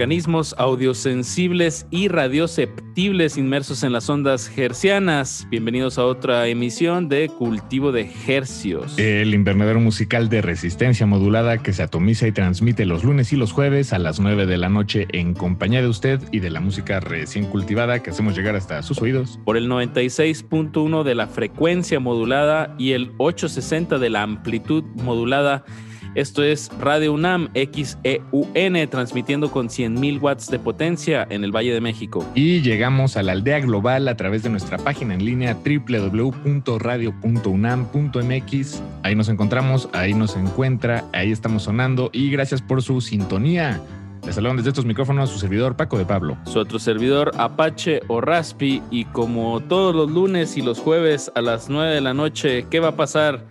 Organismos audiosensibles y radioceptibles inmersos en las ondas hercianas. Bienvenidos a otra emisión de Cultivo de Hercios. El invernadero musical de resistencia modulada que se atomiza y transmite los lunes y los jueves a las 9 de la noche en compañía de usted y de la música recién cultivada que hacemos llegar hasta sus oídos. Por el 96.1 de la frecuencia modulada y el 860 de la amplitud modulada esto es Radio UNAM XEUN, transmitiendo con 100.000 watts de potencia en el Valle de México. Y llegamos a la aldea global a través de nuestra página en línea www.radio.unam.mx. Ahí nos encontramos, ahí nos encuentra, ahí estamos sonando y gracias por su sintonía. Les saludan desde estos micrófonos su servidor Paco de Pablo. Su otro servidor Apache o Raspi. Y como todos los lunes y los jueves a las 9 de la noche, ¿qué va a pasar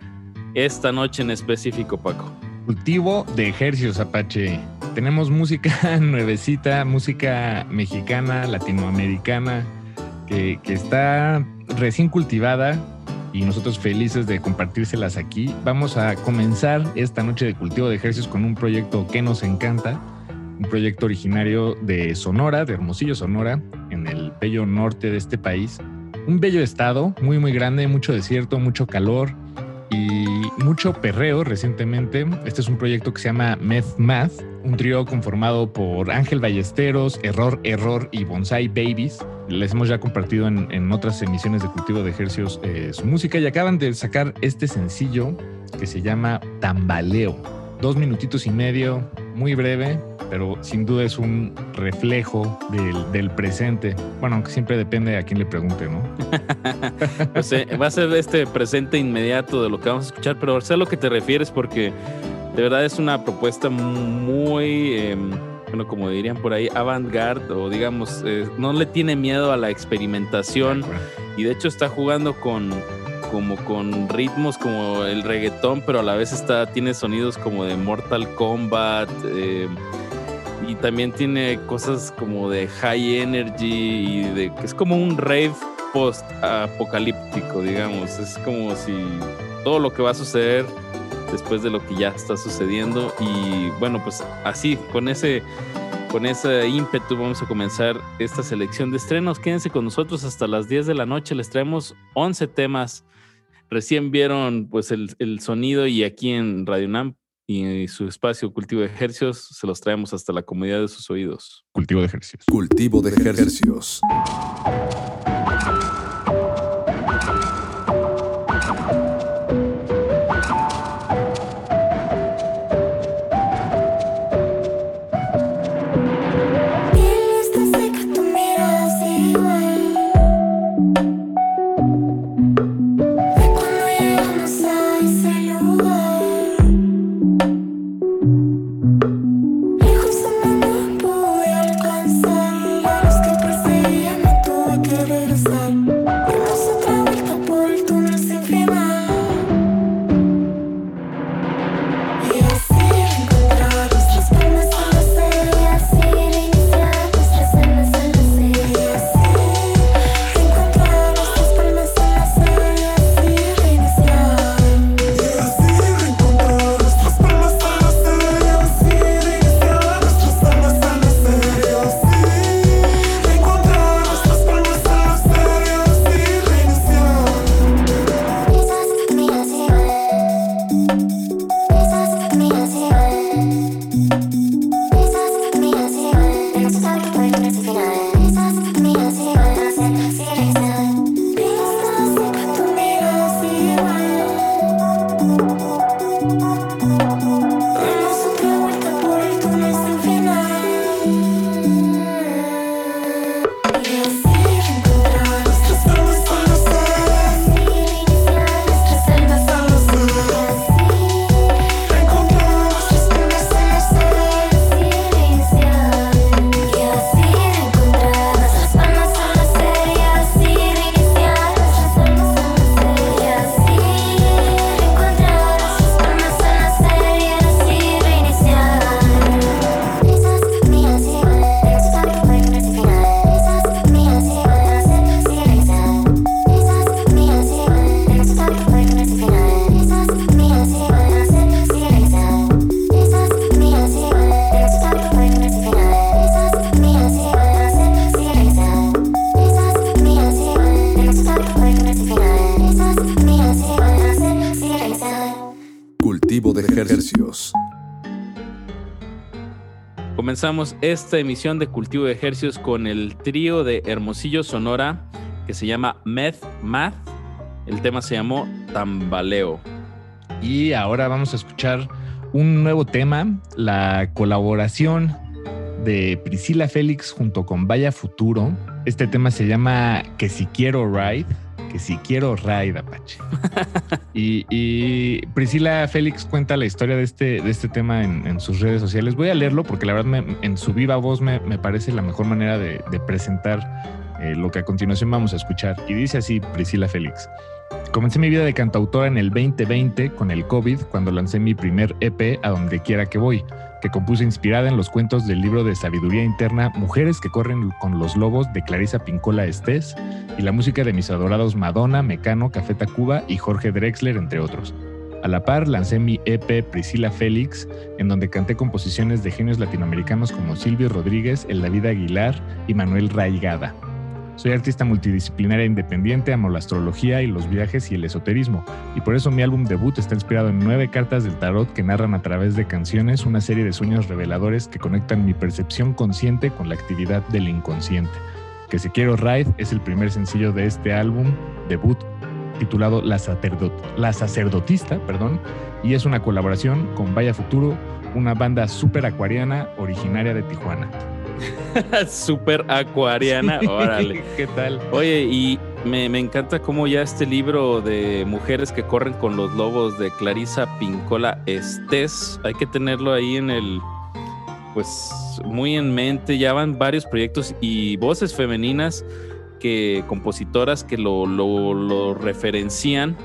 esta noche en específico, Paco? Cultivo de ejercicios Apache. Tenemos música nuevecita, música mexicana, latinoamericana, que, está recién cultivada y nosotros felices de compartírselas aquí. Vamos a comenzar esta noche de cultivo de ejercicios con un proyecto que nos encanta, un proyecto originario de Sonora, de Hermosillo, Sonora, en el bello norte de este país. Un bello estado, muy muy grande, mucho desierto, mucho calor, mucho perreo recientemente. Este es un proyecto que se llama Meth Math, un trío conformado por Ángel Ballesteros, Error Error y Bonsai Babies. Les hemos ya compartido en, otras emisiones de Cultivo de Ejercios eh, su música y acaban de sacar este sencillo que se llama Tambaleo. Dos minutitos y medio, muy breve, pero sin duda es un reflejo del, presente. Bueno, aunque siempre depende a quién le pregunte, ¿no? pues, va a ser este presente inmediato de lo que vamos a escuchar, pero sé a lo que te refieres porque de verdad es una propuesta muy, em, bueno, como dirían por ahí, avant-garde o digamos, eh, no le tiene miedo a la experimentación y de hecho está jugando con como con ritmos como el reggaetón, pero a la vez está, tiene sonidos como de Mortal Kombat. Eh, y también tiene cosas como de high energy y de que es como un rave post apocalíptico, digamos. Es como si todo lo que va a suceder después de lo que ya está sucediendo y bueno, pues así con ese con ese ímpetu vamos a comenzar esta selección de estrenos. Quédense con nosotros hasta las 10 de la noche. Les traemos 11 temas. Recién vieron pues el, el sonido y aquí en Radio Nam y su espacio Cultivo de Ejercios se los traemos hasta la comodidad de sus oídos. Cultivo de Ejercios. Cultivo de Ejercios. Comenzamos esta emisión de Cultivo de Ejercicios con el trío de Hermosillo Sonora que se llama Meth Math. El tema se llamó Tambaleo. Y ahora vamos a escuchar un nuevo tema, la colaboración de Priscila Félix junto con Vaya Futuro. Este tema se llama Que si quiero ride, que si quiero ride Apache. y, Priscila Félix cuenta la historia de este, de este tema en, sus redes sociales. Voy a leerlo porque la verdad en su viva voz me, parece la mejor manera de, presentar eh, lo que a continuación vamos a escuchar. Y dice así Priscila Félix. Comencé mi vida de cantautora en el 2020 con el COVID cuando lancé mi primer EP A Donde Quiera que Voy, que compuse inspirada en los cuentos del libro de sabiduría interna Mujeres que corren con los lobos de Clarisa Pincola Estés y la música de mis adorados Madonna, Mecano, Café Tacuba y Jorge Drexler, entre otros. A la par lancé mi EP Priscila Félix, en donde canté composiciones de genios latinoamericanos como Silvio Rodríguez, El David Aguilar y Manuel Raigada. Soy artista multidisciplinaria independiente, amo la astrología y los viajes y el esoterismo, y por eso mi álbum debut está inspirado en nueve cartas del tarot que narran a través de canciones una serie de sueños reveladores que conectan mi percepción consciente con la actividad del inconsciente. Que si quiero ride es el primer sencillo de este álbum debut titulado La, Sacerdotista, perdón, y es una colaboración con Vaya Futuro, una banda súper acuariana originaria de Tijuana. Súper acuariana, órale. ¿Qué tal? Oye, y me, encanta cómo ya este libro de mujeres que corren con los lobos de Clarisa Pincola Estés, hay que tenerlo ahí en el, pues muy en mente, ya van varios proyectos y voces femeninas que compositoras que lo, lo, referencian.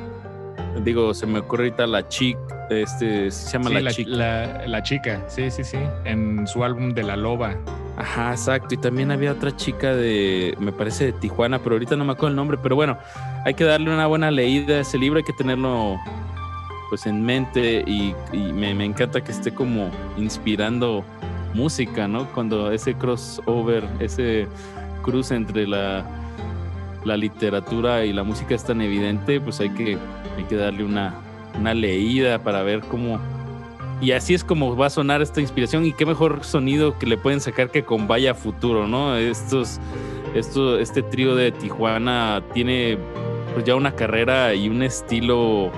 Digo, se me ocurre ahorita la chica, este, se llama la, chica. La, la, chica, sí, sí, sí, en su álbum de La Loba. Ajá, exacto. Y también había otra chica de, me parece de Tijuana, pero ahorita no me acuerdo el nombre. Pero bueno, hay que darle una buena leída a ese libro, hay que tenerlo pues en mente y, me, encanta que esté como inspirando música, ¿no? Cuando ese crossover, ese cruce entre la, la literatura y la música es tan evidente, pues hay que, hay que darle una, una leída para ver cómo y así es como va a sonar esta inspiración y qué mejor sonido que le pueden sacar que con Vaya Futuro, ¿no? Estos, esto, este trío de Tijuana tiene pues ya una carrera y un estilo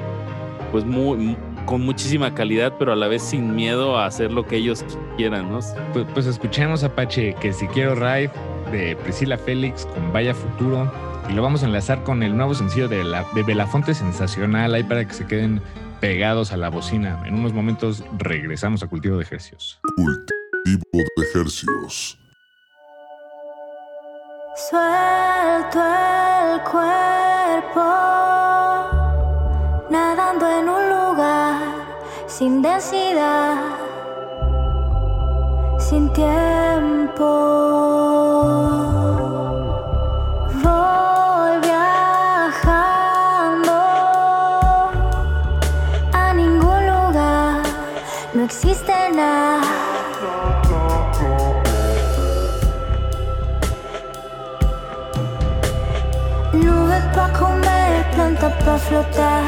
pues muy, con muchísima calidad, pero a la vez sin miedo a hacer lo que ellos quieran, ¿no? Pues, pues escuchemos Apache, que si quiero ride de Priscila Félix con Vaya Futuro y lo vamos a enlazar con el nuevo sencillo de, de Belafonte Sensacional ahí para que se queden pegados a la bocina. En unos momentos regresamos a Cultivo de Ejercios. Cultivo de Ejercios. Suelto el cuerpo, nadando en un lugar sin densidad, sin tiempo. Comer, planta pa' flotar.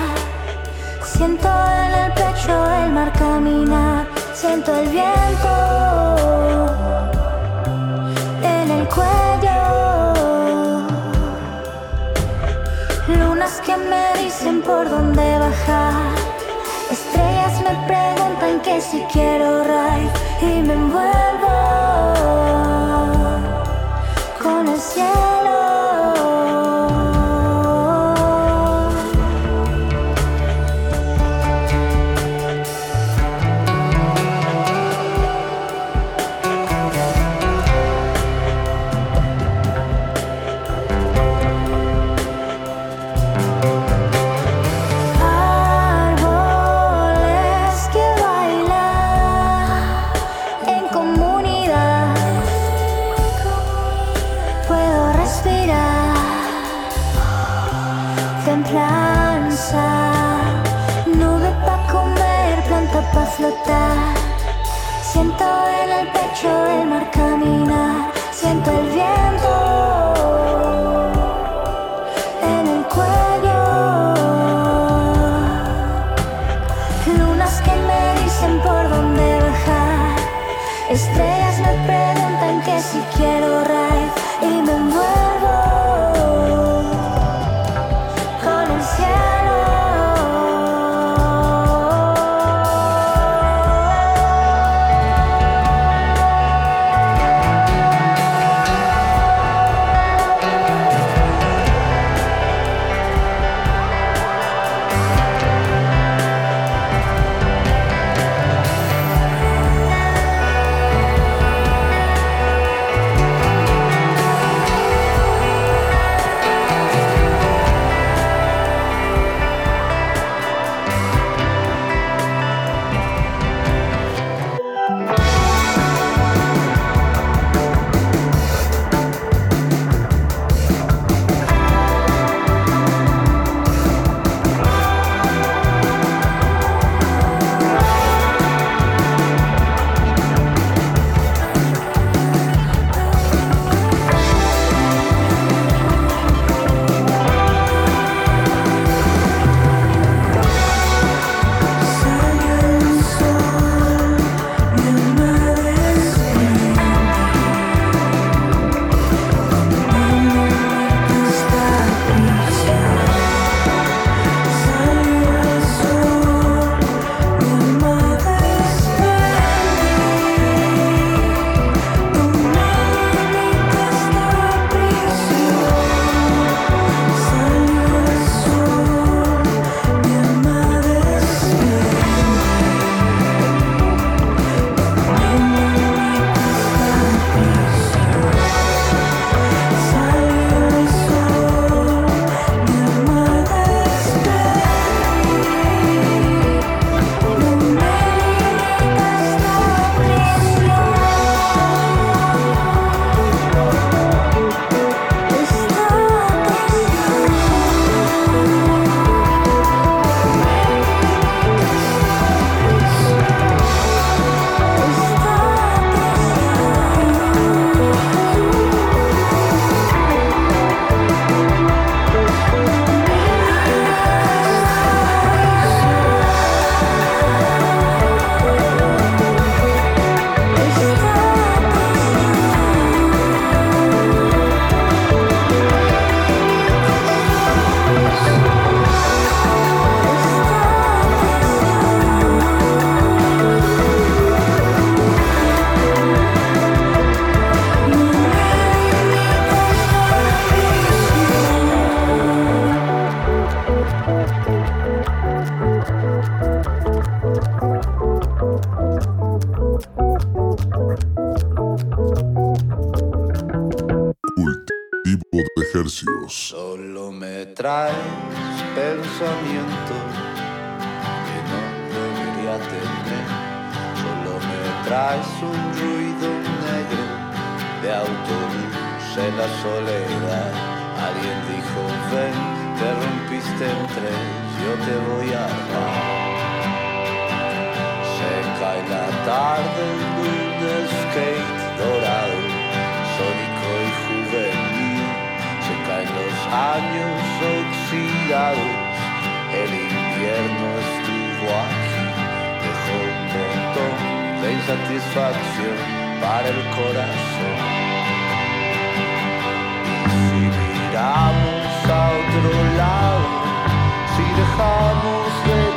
Siento en el pecho el mar caminar. Siento el viento en el cuello. Lunas que me dicen por dónde bajar. Estrellas me preguntan que si quiero ride y me envuelvo con el cielo. Siento en el pecho el mar caminar. Siento el viento autobús en la soledad. Alguien dijo, ven, te rompiste en tres, yo te voy a dar. Se cae la tarde en un skate dorado, sónico y juvenil. Se caen los años oxidados, el invierno estuvo aquí. Dejó un montón de insatisfacción para el corazón. Miramos a otro lado, si dejamos de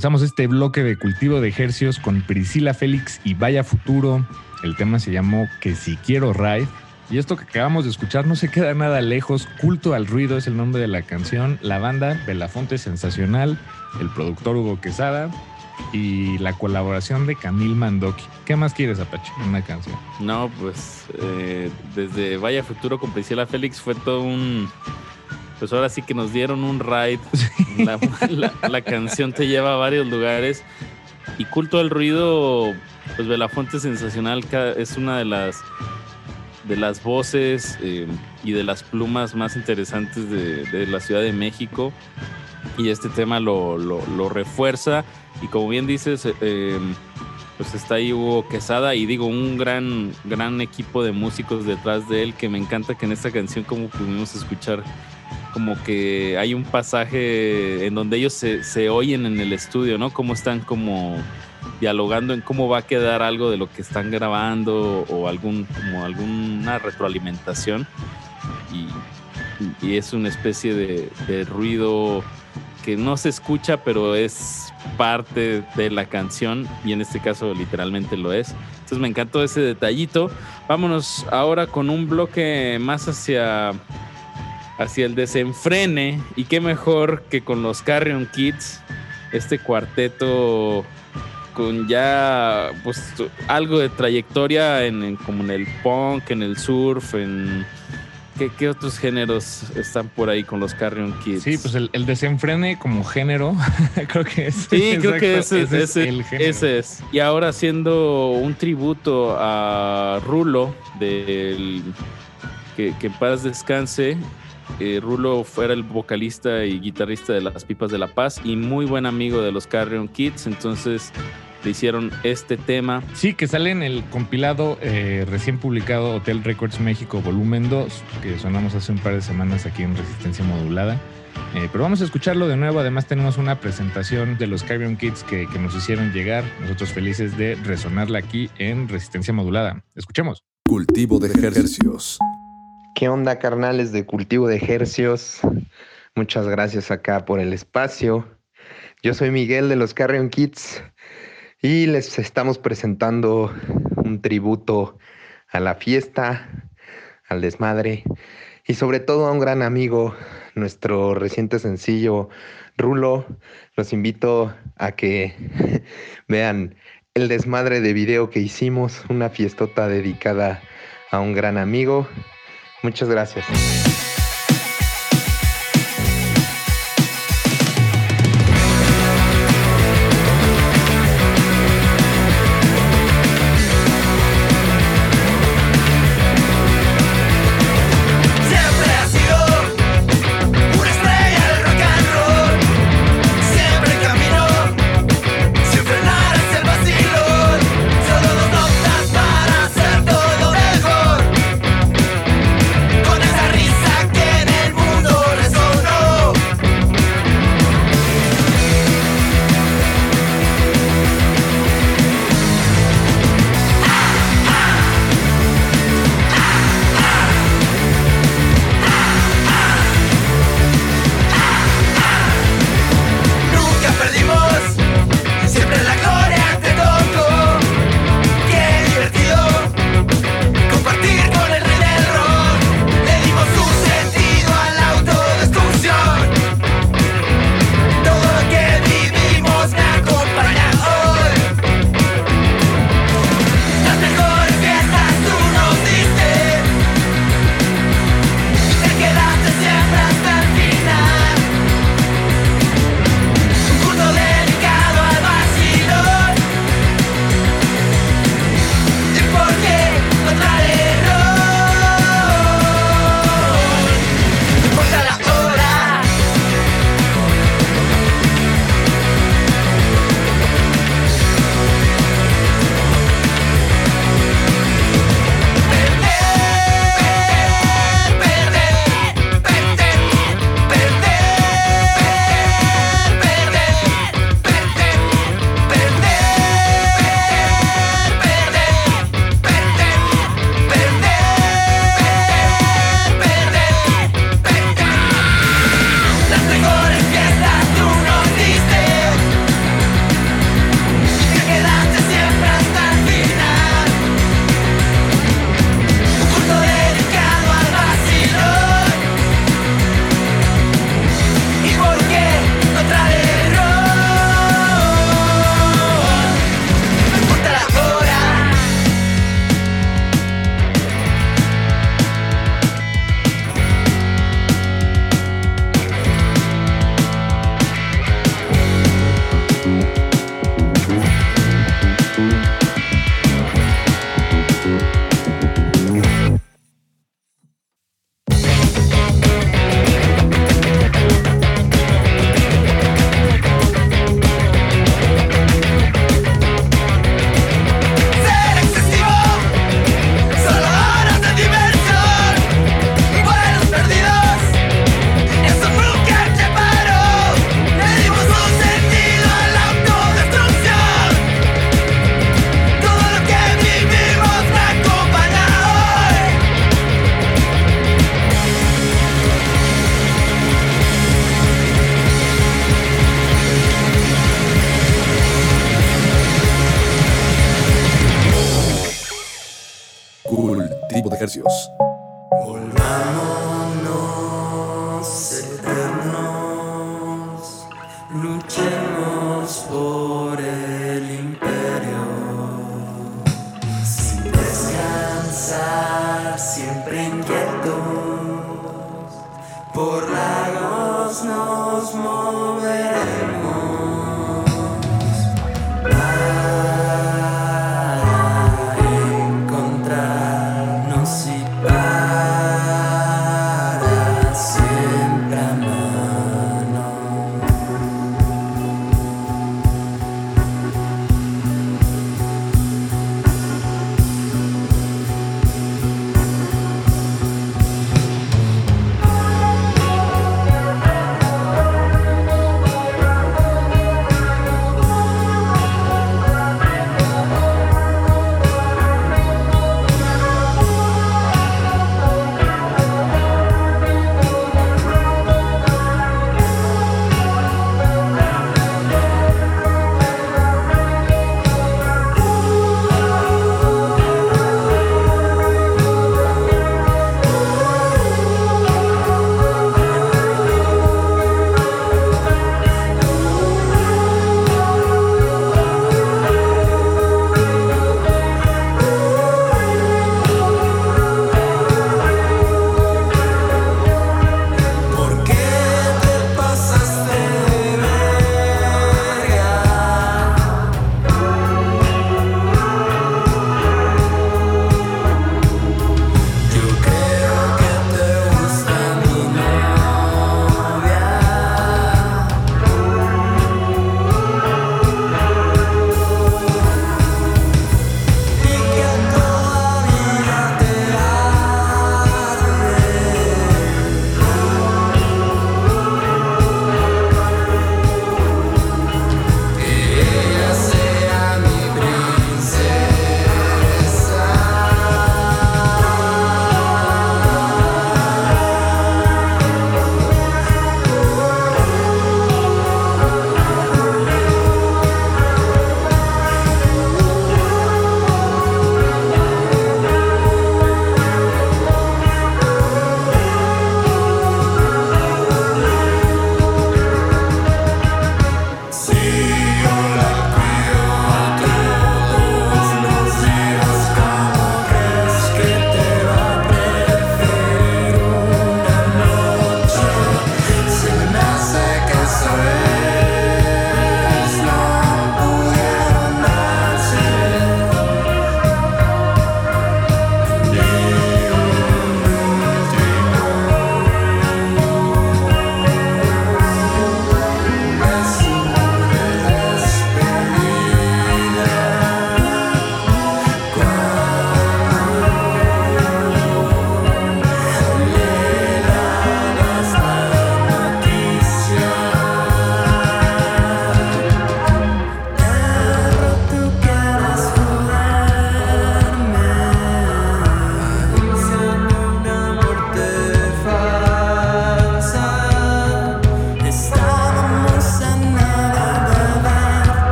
Comenzamos este bloque de cultivo de ejercios con Priscila Félix y Vaya Futuro. El tema se llamó Que si quiero ride. Y esto que acabamos de escuchar no se queda nada lejos. Culto al ruido es el nombre de la canción. La banda Belafonte Sensacional, el productor Hugo Quesada y la colaboración de Camil Mandoki. ¿Qué más quieres, Apache, una canción? No, pues eh, desde Vaya Futuro con Priscila Félix fue todo un. Pues ahora sí que nos dieron un ride. La, la- la canción te lleva a varios lugares. Y Culto al Ruido, pues Belafonte Sensacional ca- es una de las de las voces eh, y de las plumas más interesantes de, de la Ciudad de México. Y este tema lo, lo- lo refuerza. Y como bien dices, eh, pues está ahí Hugo Quesada y digo, un gran, gran equipo de músicos detrás de él que me encanta que en esta canción como pudimos escuchar como que hay un pasaje en donde ellos se, oyen en el estudio, ¿no? Cómo están como dialogando en cómo va a quedar algo de lo que están grabando o algún, como alguna retroalimentación. Y, y es una especie de, de ruido que no se escucha, pero es parte de la canción y en este caso literalmente lo es. Entonces me encantó ese detallito. Vámonos ahora con un bloque más hacia, hacia el desenfrene y qué mejor que con los Carrion Kids, este cuarteto con ya pues algo de trayectoria en, en- como en el punk, en el surf, en ¿Qué, qué otros géneros están por ahí con los Carrion Kids? Sí, pues el, el desenfrene como género, creo que es. Sí, creo que ese, ese ese- el género. ese es. Y ahora haciendo un tributo a Rulo, del, que, que en paz descanse. Eh, Rulo fuera el vocalista y guitarrista de Las Pipas de la Paz y muy buen amigo de los Carrion Kids. Entonces le hicieron este tema. Sí, que sale en el compilado eh, recién publicado Hotel Records México Volumen 2, que sonamos hace un par de semanas aquí en Resistencia Modulada. Eh, pero vamos a escucharlo de nuevo. Además, tenemos una presentación de los Carrion Kids que, que nos hicieron llegar. Nosotros felices de resonarla aquí en Resistencia Modulada. Escuchemos. Cultivo de ejercicios. ¿Qué onda, carnales de cultivo de ejercios? Muchas gracias acá por el espacio. Yo soy Miguel de los Carrion Kids y les estamos presentando un tributo a la fiesta, al desmadre y sobre todo a un gran amigo, nuestro reciente sencillo Rulo. Los invito a que vean el desmadre de video que hicimos, una fiestota dedicada a un gran amigo. Muchas gracias.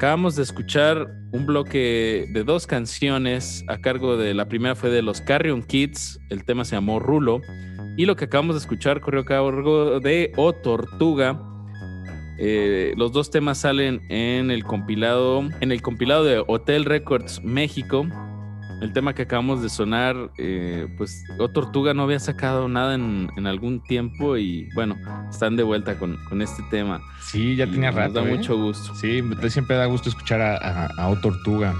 Acabamos de escuchar un bloque de dos canciones a cargo de la primera fue de los Carrion Kids, el tema se llamó Rulo, y lo que acabamos de escuchar corrió a cargo de O Tortuga. Eh, los dos temas salen en el compilado, en el compilado de Hotel Records México. El tema que acabamos de sonar, eh, pues O Tortuga no había sacado nada en, en algún tiempo y bueno, están de vuelta con, con este tema. Sí, ya Y tenía nos rato. da ¿eh? mucho gusto. Sí, siempre da gusto escuchar a, a, a O Tortuga.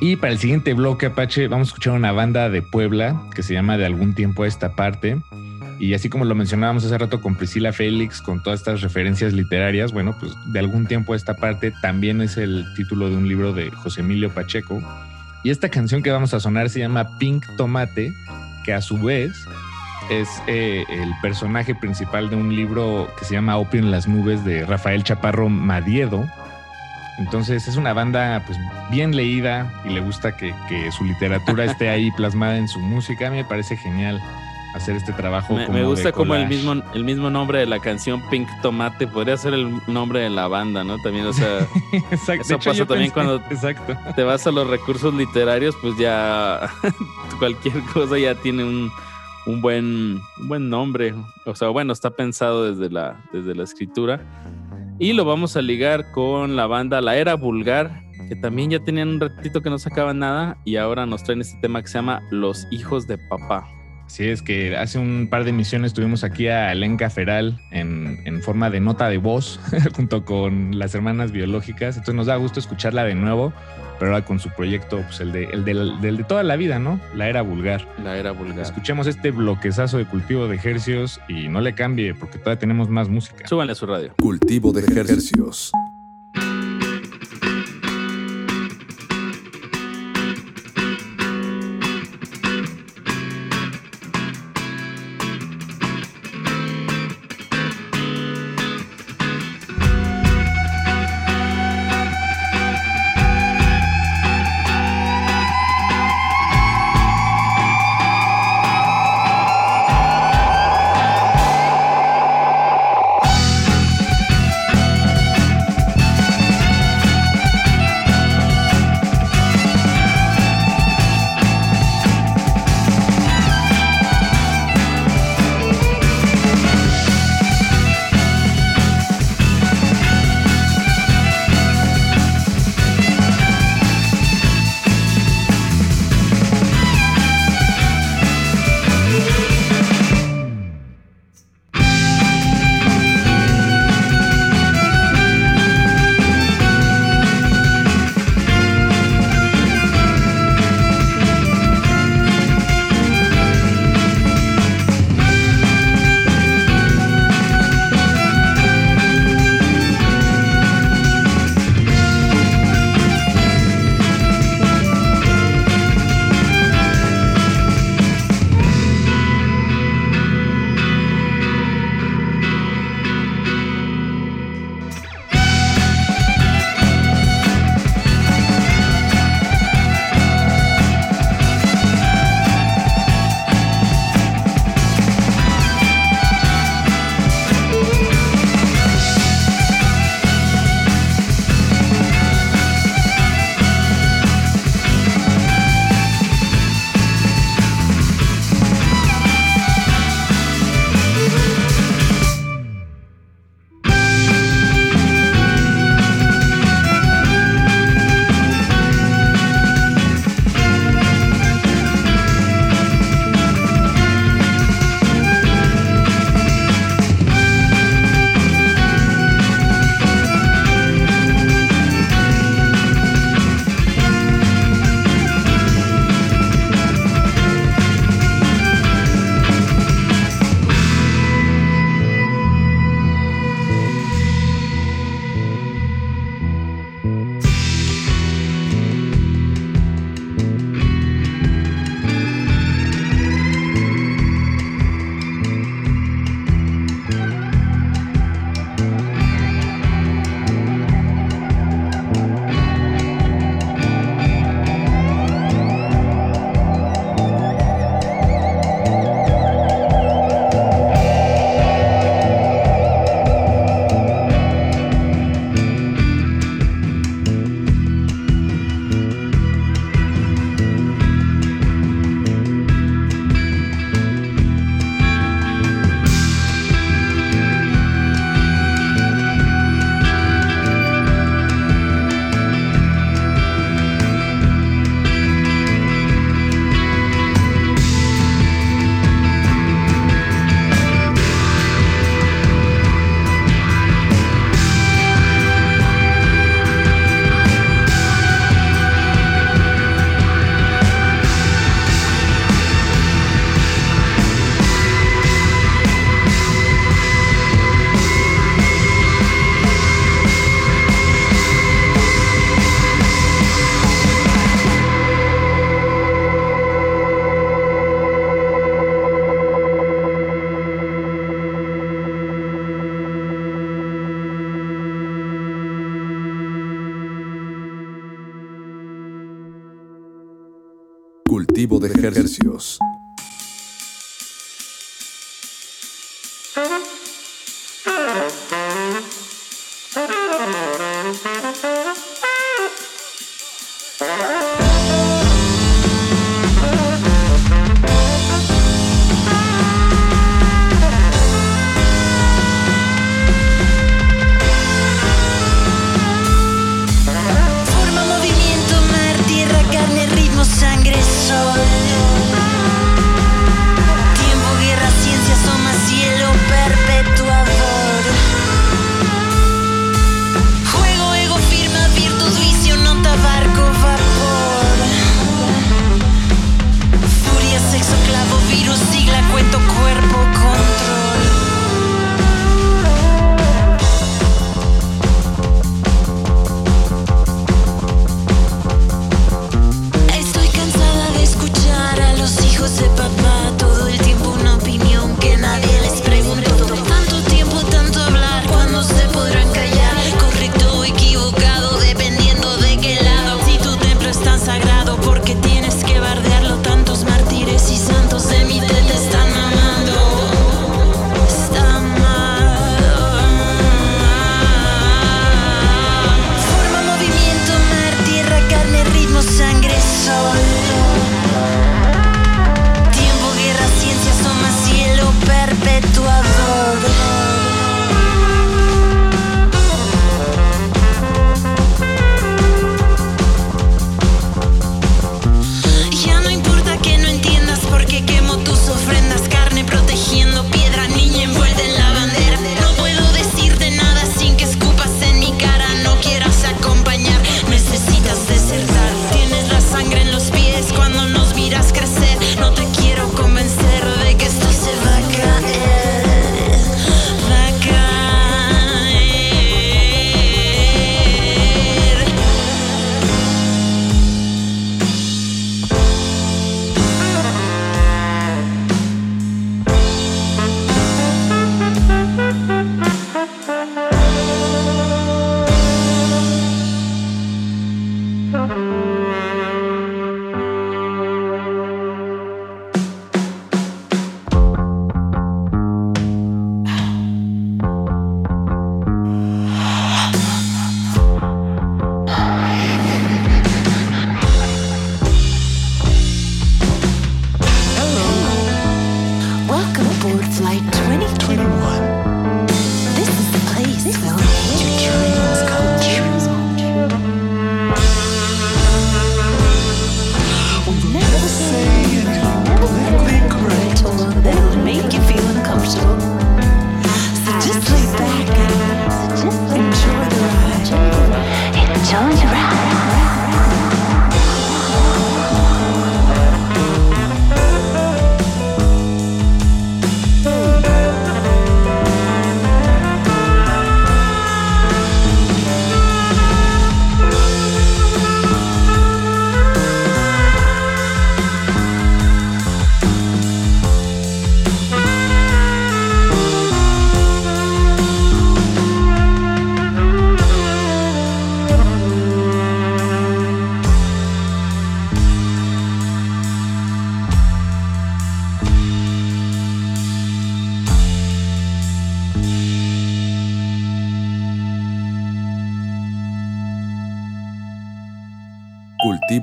Y para el siguiente bloque, Apache, vamos a escuchar una banda de Puebla que se llama De algún tiempo a esta parte. Y así como lo mencionábamos hace rato con Priscila Félix, con todas estas referencias literarias, bueno, pues de algún tiempo a esta parte también es el título de un libro de José Emilio Pacheco. Y esta canción que vamos a sonar se llama Pink Tomate, que a su vez es eh, el personaje principal de un libro que se llama Opio en las nubes de Rafael Chaparro Madiedo. Entonces es una banda pues bien leída y le gusta que, que su literatura esté ahí plasmada en su música. A mí me parece genial hacer este trabajo. Me, como me de gusta como el mismo, el mismo nombre de la canción Pink Tomate podría ser el nombre de la banda, ¿no? También, o sea, Exacto. Eso hecho, pasa también pensé- cuando- Exacto. te vas a los recursos literarios, pues ya cualquier cosa ya tiene un, un buen, un buen nombre. O sea, bueno, está pensado desde la, desde la escritura. Y lo vamos a ligar con la banda La Era Vulgar, que también ya tenían un ratito que no sacaban nada y ahora nos traen este tema que se llama Los Hijos de Papá. Sí, es que hace un par de emisiones tuvimos aquí a Elenca Feral en, en forma de nota de voz junto con las hermanas biológicas. Entonces nos da gusto escucharla de nuevo, pero ahora con su proyecto, pues el de, el del- del de toda la vida, ¿no? La era vulgar. La Era Vulgar. Escuchemos este bloquezazo de cultivo de ejercios y no le cambie porque todavía tenemos más música. Súbanle a su radio. Cultivo de Hercios.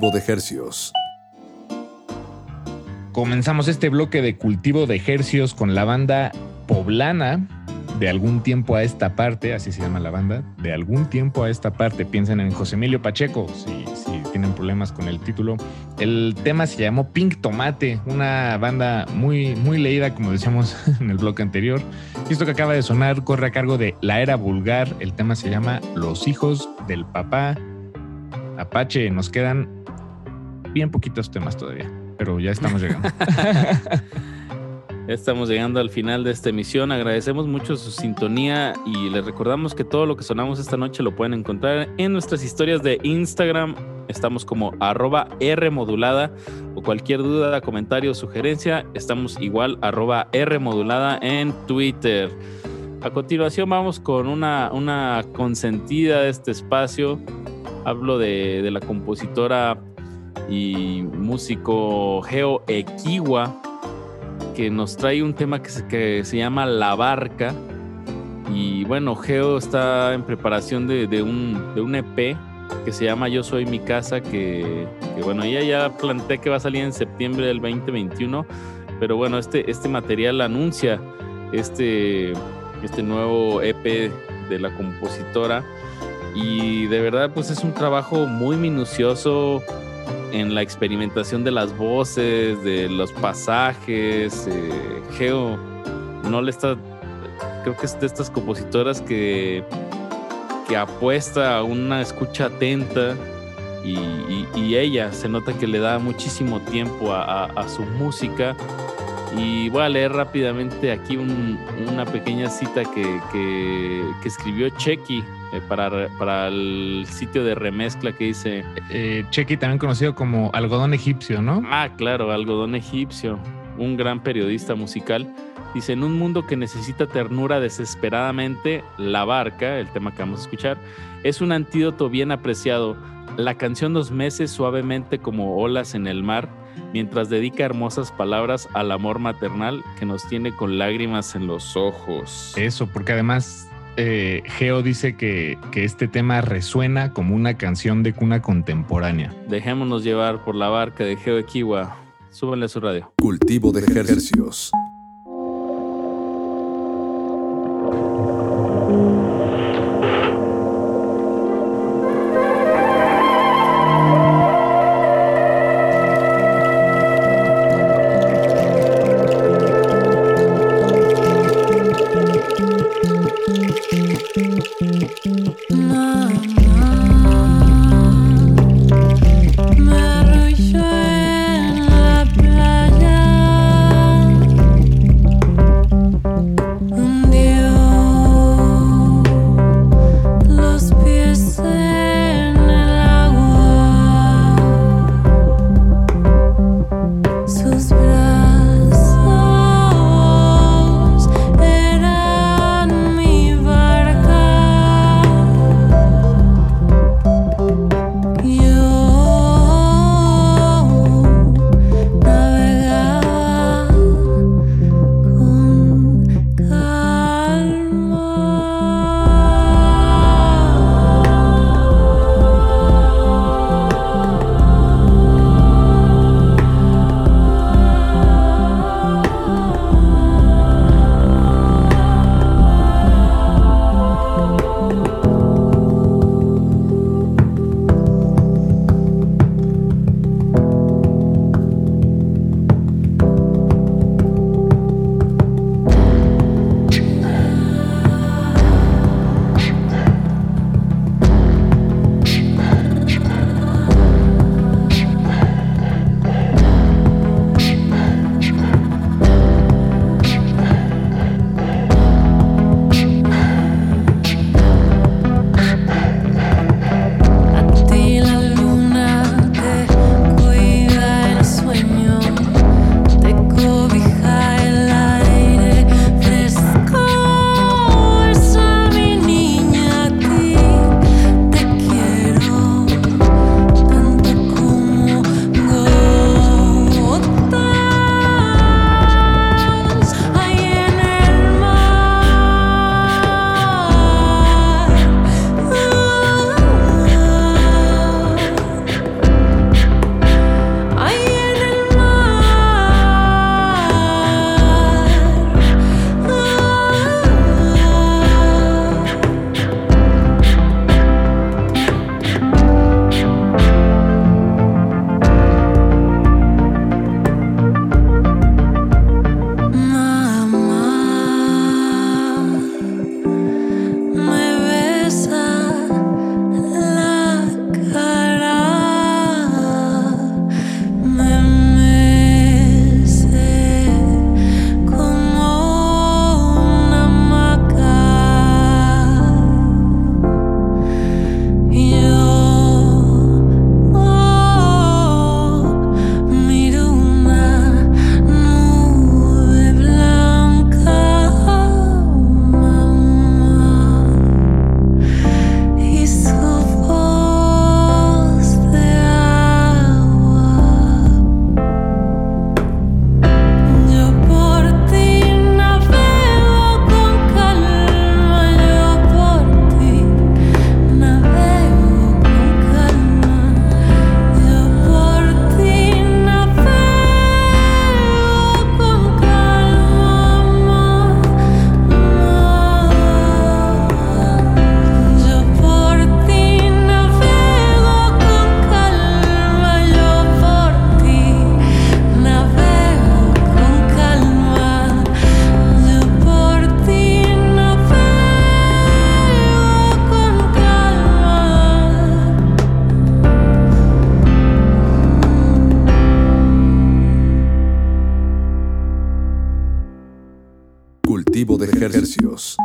De ejercicios. Comenzamos este bloque de cultivo de ejercios con la banda poblana de algún tiempo a esta parte, así se llama la banda, de algún tiempo a esta parte. Piensen en José Emilio Pacheco, si, si tienen problemas con el título. El tema se llamó Pink Tomate, una banda muy, muy leída, como decíamos en el bloque anterior. Esto que acaba de sonar corre a cargo de La Era Vulgar. El tema se llama Los Hijos del Papá. Apache, nos quedan bien poquitos temas todavía, pero ya estamos llegando. Estamos llegando al final de esta emisión. Agradecemos mucho su sintonía y les recordamos que todo lo que sonamos esta noche lo pueden encontrar en nuestras historias de Instagram. Estamos como arroba R modulada o cualquier duda, comentario o sugerencia. Estamos igual arroba R modulada en Twitter. A continuación vamos con una, una consentida de este espacio. Hablo de, de la compositora y músico Geo Equiwa, que nos trae un tema que se, que se llama La Barca. Y bueno, Geo está en preparación de, de un, de un EP que se llama Yo Soy Mi Casa, que, bueno, ella ya planteé que va a salir en septiembre del 2021, pero bueno, este, este material anuncia este, este nuevo EP de la compositora y de verdad pues es un trabajo muy minucioso en la experimentación de las voces, de los pasajes. eh, Geo no le está, creo que es de estas compositoras que, que apuesta a una escucha atenta y, ella se nota que le da muchísimo tiempo a, su música. Y voy a leer rápidamente aquí un- una pequeña cita que, que- que escribió Chequi eh, para, para el sitio de remezcla que dice, Eh, Chequi, también conocido como algodón egipcio, ¿no? Ah, claro, algodón egipcio, un gran periodista musical. Dice, en un mundo que necesita ternura desesperadamente, La Barca, el tema que vamos a escuchar, es un antídoto bien apreciado. La canción nos mece suavemente como olas en el mar, mientras dedica hermosas palabras al amor maternal que nos tiene con lágrimas en los ojos. Eso, porque además eh, Geo dice que, que este tema resuena como una canción de cuna contemporánea. Dejémonos llevar por la barca de Geo Equiwa. Súbanle a su radio. Cultivo de ejercicios. cultivo de ejercicios.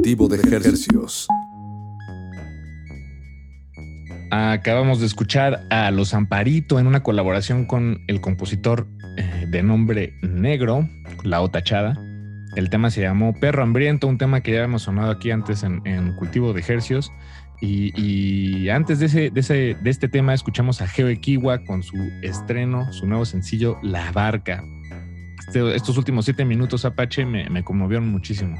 Cultivo de hercios. Acabamos de escuchar a Los Amparito en una colaboración con el compositor eh, de nombre Negro, La Otachada. El tema se llamó Perro Hambriento, un tema que ya hemos sonado aquí antes en, Cultivo de Hercios. Y, y antes de, ese, de, ese, de este tema escuchamos a Geo Equiwa con su estreno, su nuevo sencillo La Barca. Este- estos últimos siete minutos, Apache, me, me conmovieron muchísimo.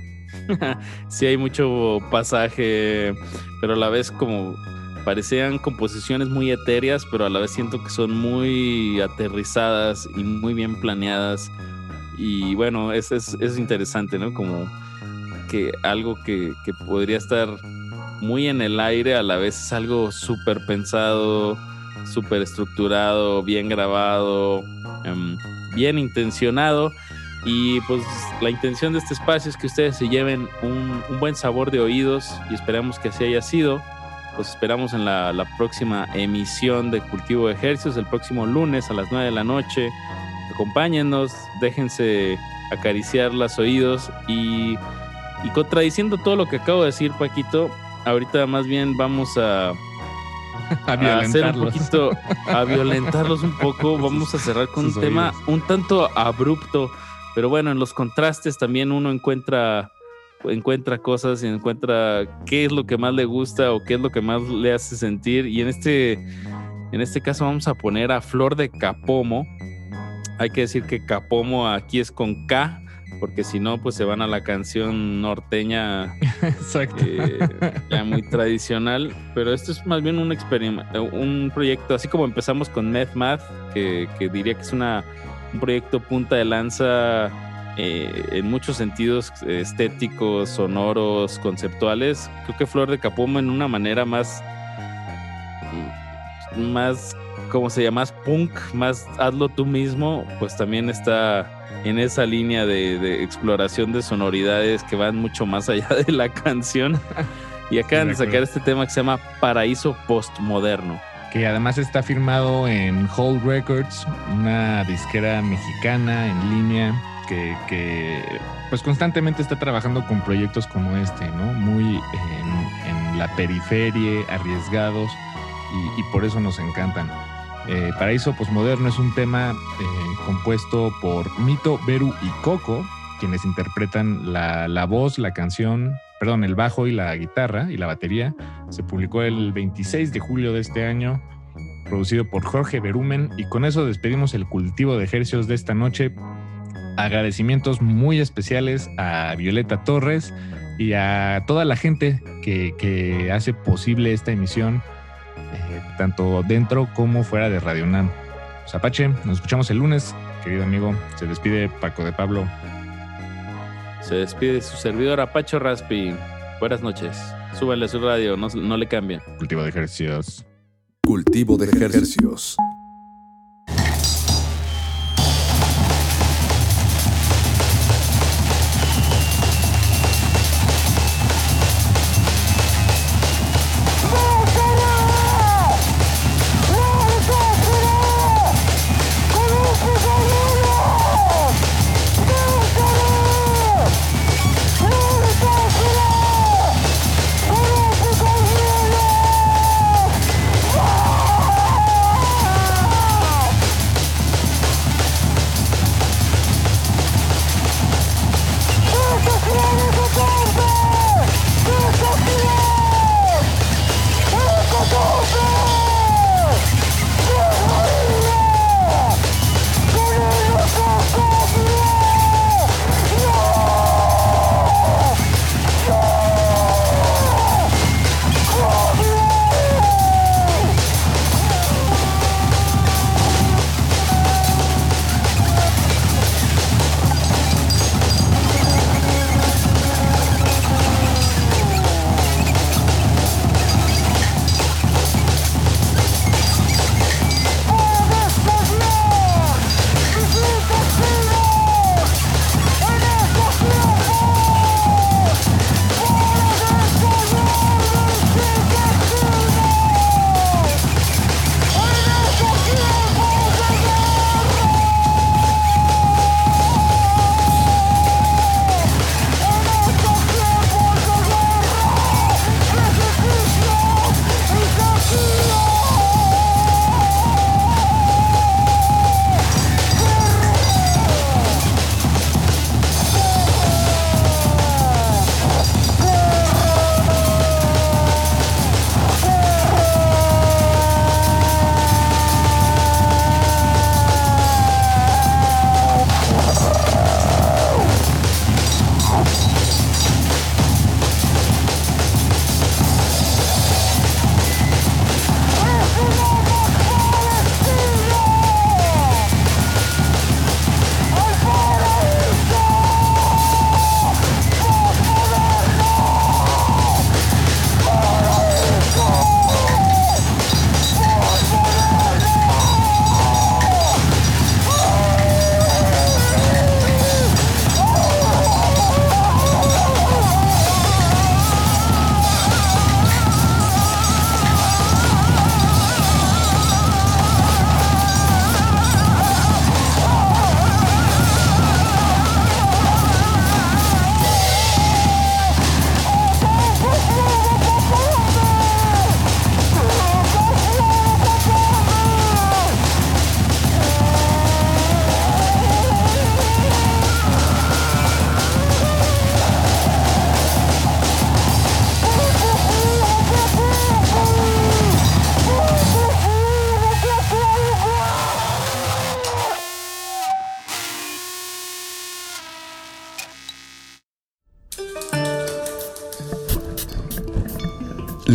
sí hay mucho pasaje, pero a la vez como parecían composiciones muy etéreas, pero a la vez siento que son muy aterrizadas y muy bien planeadas. Y bueno, es, es, es interesante, ¿no? Como que algo que, que podría estar muy en el aire, a la vez es algo súper pensado, súper estructurado, bien grabado, em, bien intencionado. Y pues la intención de este espacio es que ustedes se lleven un, un buen sabor de oídos y esperamos que así haya sido. Los esperamos en la, la próxima emisión de Cultivo de Ejercicios, el próximo lunes a las 9 de la noche. Acompáñennos, déjense acariciar los oídos y, y contradiciendo todo lo que acabo de decir, Paquito, ahorita más bien vamos a, A a hacer un poquito, a violentarlos un poco. Vamos a cerrar con un sus tema oídos. un tanto abrupto, pero bueno, en los contrastes también uno encuentra encuentra cosas y encuentra qué es lo que más le gusta o qué es lo que más le hace sentir y en este en este caso vamos a poner a Flor de Capomo. Hay que decir que Capomo aquí es con K porque si no pues se van a la canción norteña Exacto. eh, ya muy tradicional, pero esto es más bien un experimento, un proyecto, así como empezamos con Meth Math, que, que diría que es una, un proyecto punta de lanza eh, en muchos sentidos estéticos, sonoros, conceptuales. Creo que Flor de Capomo en una manera más, más, ¿cómo se llama? Más punk, más hazlo tú mismo, pues también está en esa línea de, de exploración de sonoridades que van mucho más allá de la canción. Y acaban de sacar este tema que se llama Paraíso Postmoderno. Que además está firmado en Hold Records, una disquera mexicana en línea que, pues constantemente está trabajando con proyectos como este, ¿no? Muy en, la periferia, arriesgados y, y por eso nos encantan. Eh, Paraíso Postmoderno es un tema eh, compuesto por Mito, Beru y Coco, quienes interpretan la, la voz, la canción, perdón, el bajo y la guitarra y la batería. Se publicó el 26 de julio de este año, producido por Jorge Berumen. Y con eso despedimos el cultivo de ejercicios de esta noche. Agradecimientos muy especiales a Violeta Torres y a toda la gente que, hace posible esta emisión, eh, tanto dentro como fuera de Radio Nam. Zapache, nos escuchamos el lunes, querido amigo. Se despide Paco de Pablo. Se despide su servidor Apacho Raspi. Buenas noches. Súbanle a su radio, no, no le cambien. Cultivo de ejercicios. Cultivo de ejercicios.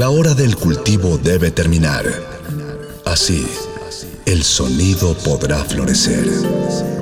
La hora del cultivo debe terminar. Así, el sonido podrá florecer.